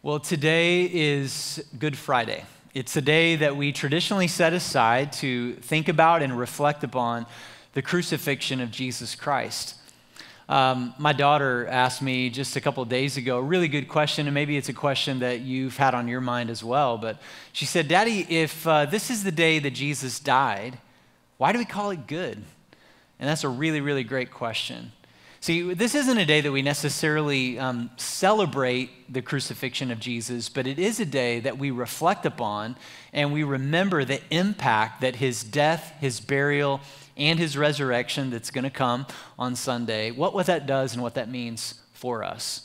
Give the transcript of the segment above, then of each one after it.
Well, today is Good Friday. It's a day that we traditionally set aside to think about and reflect upon the crucifixion of Jesus Christ. Um, my daughter asked me just a couple days ago a really good question, and maybe it's a question that you've had on your mind as well. But she said, Daddy, if uh, this is the day that Jesus died, why do we call it good? And that's a really, really great question. See, this isn't a day that we necessarily um, celebrate the crucifixion of Jesus, but it is a day that we reflect upon and we remember the impact that his death, his burial, and his resurrection that's going to come on Sunday, what, what that does and what that means for us.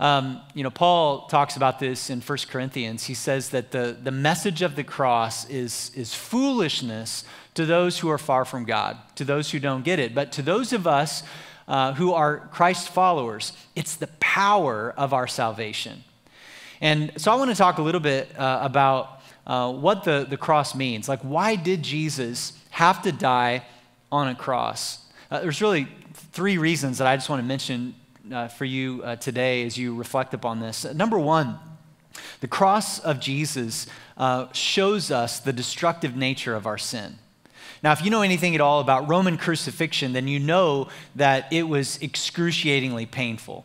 Um, you know, Paul talks about this in 1 Corinthians. He says that the, the message of the cross is, is foolishness to those who are far from God, to those who don't get it. But to those of us uh, who are Christ followers. It's the power of our salvation. And so I want to talk a little bit uh, about uh, what the, the cross means. Like, why did Jesus have to die on a cross? Uh, there's really three reasons that I just want to mention uh, for you uh, today as you reflect upon this. Number one, the cross of Jesus shows us the destructive nature of our sin. Now, if you know anything at all about Roman crucifixion, then you know that it was excruciatingly painful.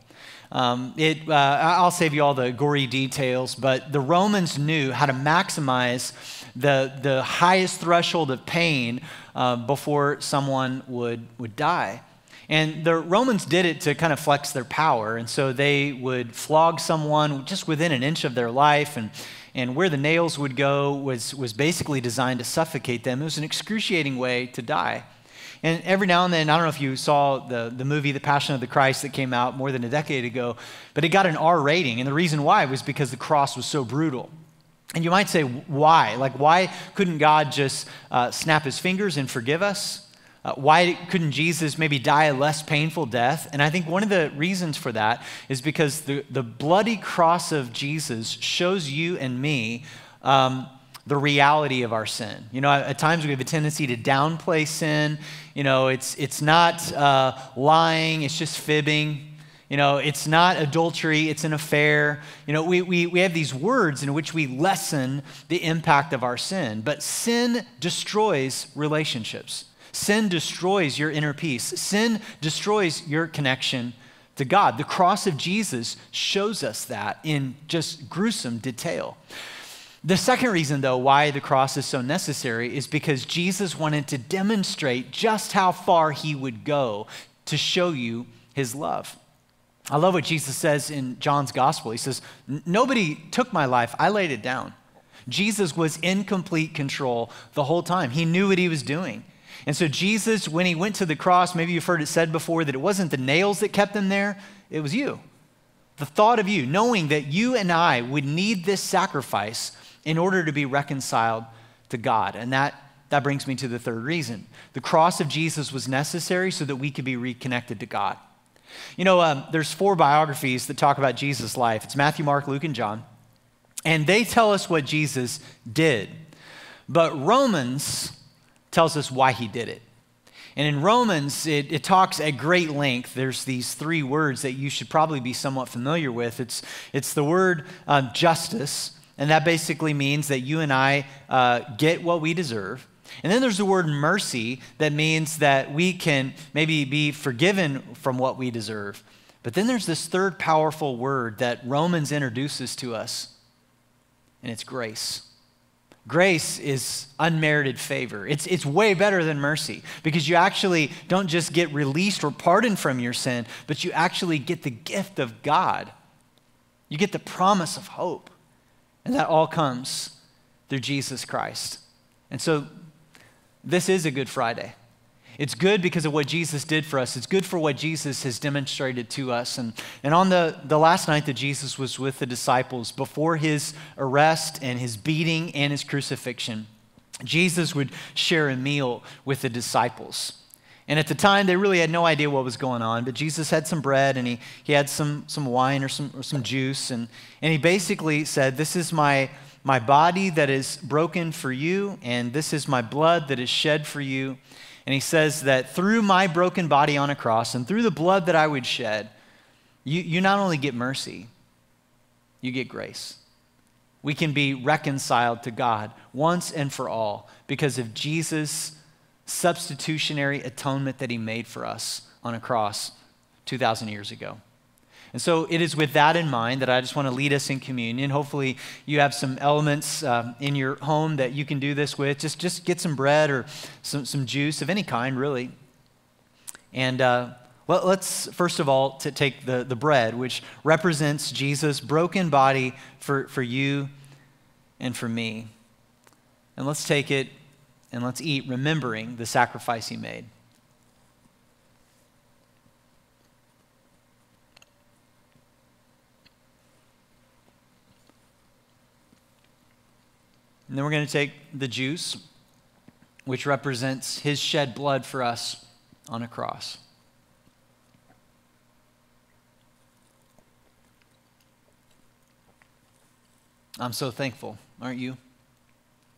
Um, it, uh, I'll save you all the gory details, but the Romans knew how to maximize the, the highest threshold of pain uh, before someone would, would die. And the Romans did it to kind of flex their power. And so they would flog someone just within an inch of their life and and where the nails would go was, was basically designed to suffocate them. It was an excruciating way to die. And every now and then, I don't know if you saw the, the movie The Passion of the Christ that came out more than a decade ago, but it got an R rating. And the reason why was because the cross was so brutal. And you might say, why? Like, why couldn't God just uh, snap his fingers and forgive us? Uh, why couldn't Jesus maybe die a less painful death? And I think one of the reasons for that is because the, the bloody cross of Jesus shows you and me um, the reality of our sin. You know, at times we have a tendency to downplay sin. You know, it's, it's not uh, lying, it's just fibbing. You know, it's not adultery, it's an affair. You know, we, we, we have these words in which we lessen the impact of our sin, but sin destroys relationships. Sin destroys your inner peace, sin destroys your connection to God. The cross of Jesus shows us that in just gruesome detail. The second reason, though, why the cross is so necessary is because Jesus wanted to demonstrate just how far he would go to show you his love. I love what Jesus says in John's gospel. He says, Nobody took my life, I laid it down. Jesus was in complete control the whole time. He knew what he was doing. And so, Jesus, when he went to the cross, maybe you've heard it said before that it wasn't the nails that kept him there, it was you. The thought of you, knowing that you and I would need this sacrifice in order to be reconciled to God. And that, that brings me to the third reason. The cross of Jesus was necessary so that we could be reconnected to God. You know, um, there's four biographies that talk about Jesus' life it's Matthew, Mark, Luke, and John. And they tell us what Jesus did. But Romans tells us why he did it. And in Romans, it, it, talks at great length. There's these three words that you should probably be somewhat familiar with. It's, it's the word um, justice, and that basically means that you and I uh, get what we deserve. And then there's the word mercy that means that we can maybe be forgiven from what we deserve. But then there's this third powerful word that Romans introduces to us, and it's grace. Grace is unmerited favor. It's, it's way better than mercy because you actually don't just get released or pardoned from your sin, but you actually get the gift of God. You get the promise of hope. And that all comes through Jesus Christ. And so this is a Good Friday. It's good because of what Jesus did for us. It's good for what Jesus has demonstrated to us. And, and on the, the last night that Jesus was with the disciples, before his arrest and his beating and his crucifixion, Jesus would share a meal with the disciples. And at the time, they really had no idea what was going on, but Jesus had some bread and he, he had some, some wine or some, or some juice. And, and he basically said, This is my, my body that is broken for you, and this is my blood that is shed for you. And he says that through my broken body on a cross and through the blood that I would shed, you, you not only get mercy, you get grace. We can be reconciled to God once and for all because of Jesus' substitutionary atonement that he made for us on a cross 2,000 years ago. And so it is with that in mind that I just want to lead us in communion. Hopefully, you have some elements uh, in your home that you can do this with. Just, just get some bread or some, some juice of any kind, really. And uh, well, let's first of all to take the, the bread, which represents Jesus' broken body for, for you and for me. And let's take it and let's eat, remembering the sacrifice he made. And then we're going to take the juice, which represents his shed blood for us on a cross. I'm so thankful, aren't you?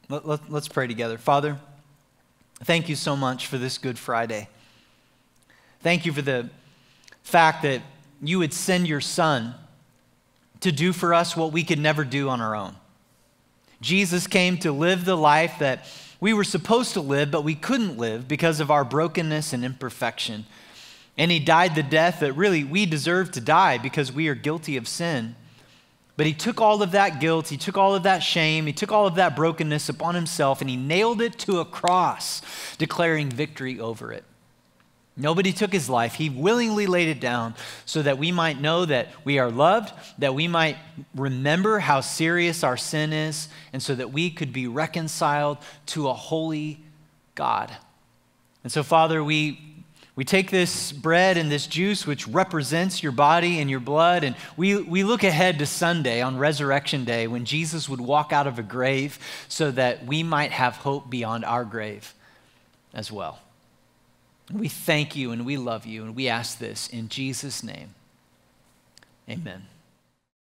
Let, let, let's pray together. Father, thank you so much for this Good Friday. Thank you for the fact that you would send your Son to do for us what we could never do on our own. Jesus came to live the life that we were supposed to live, but we couldn't live because of our brokenness and imperfection. And he died the death that really we deserve to die because we are guilty of sin. But he took all of that guilt, he took all of that shame, he took all of that brokenness upon himself, and he nailed it to a cross, declaring victory over it. Nobody took his life. He willingly laid it down so that we might know that we are loved, that we might remember how serious our sin is, and so that we could be reconciled to a holy God. And so, Father, we we take this bread and this juice, which represents your body and your blood, and we, we look ahead to Sunday on Resurrection Day when Jesus would walk out of a grave so that we might have hope beyond our grave as well. We thank you and we love you, and we ask this in Jesus' name. Amen.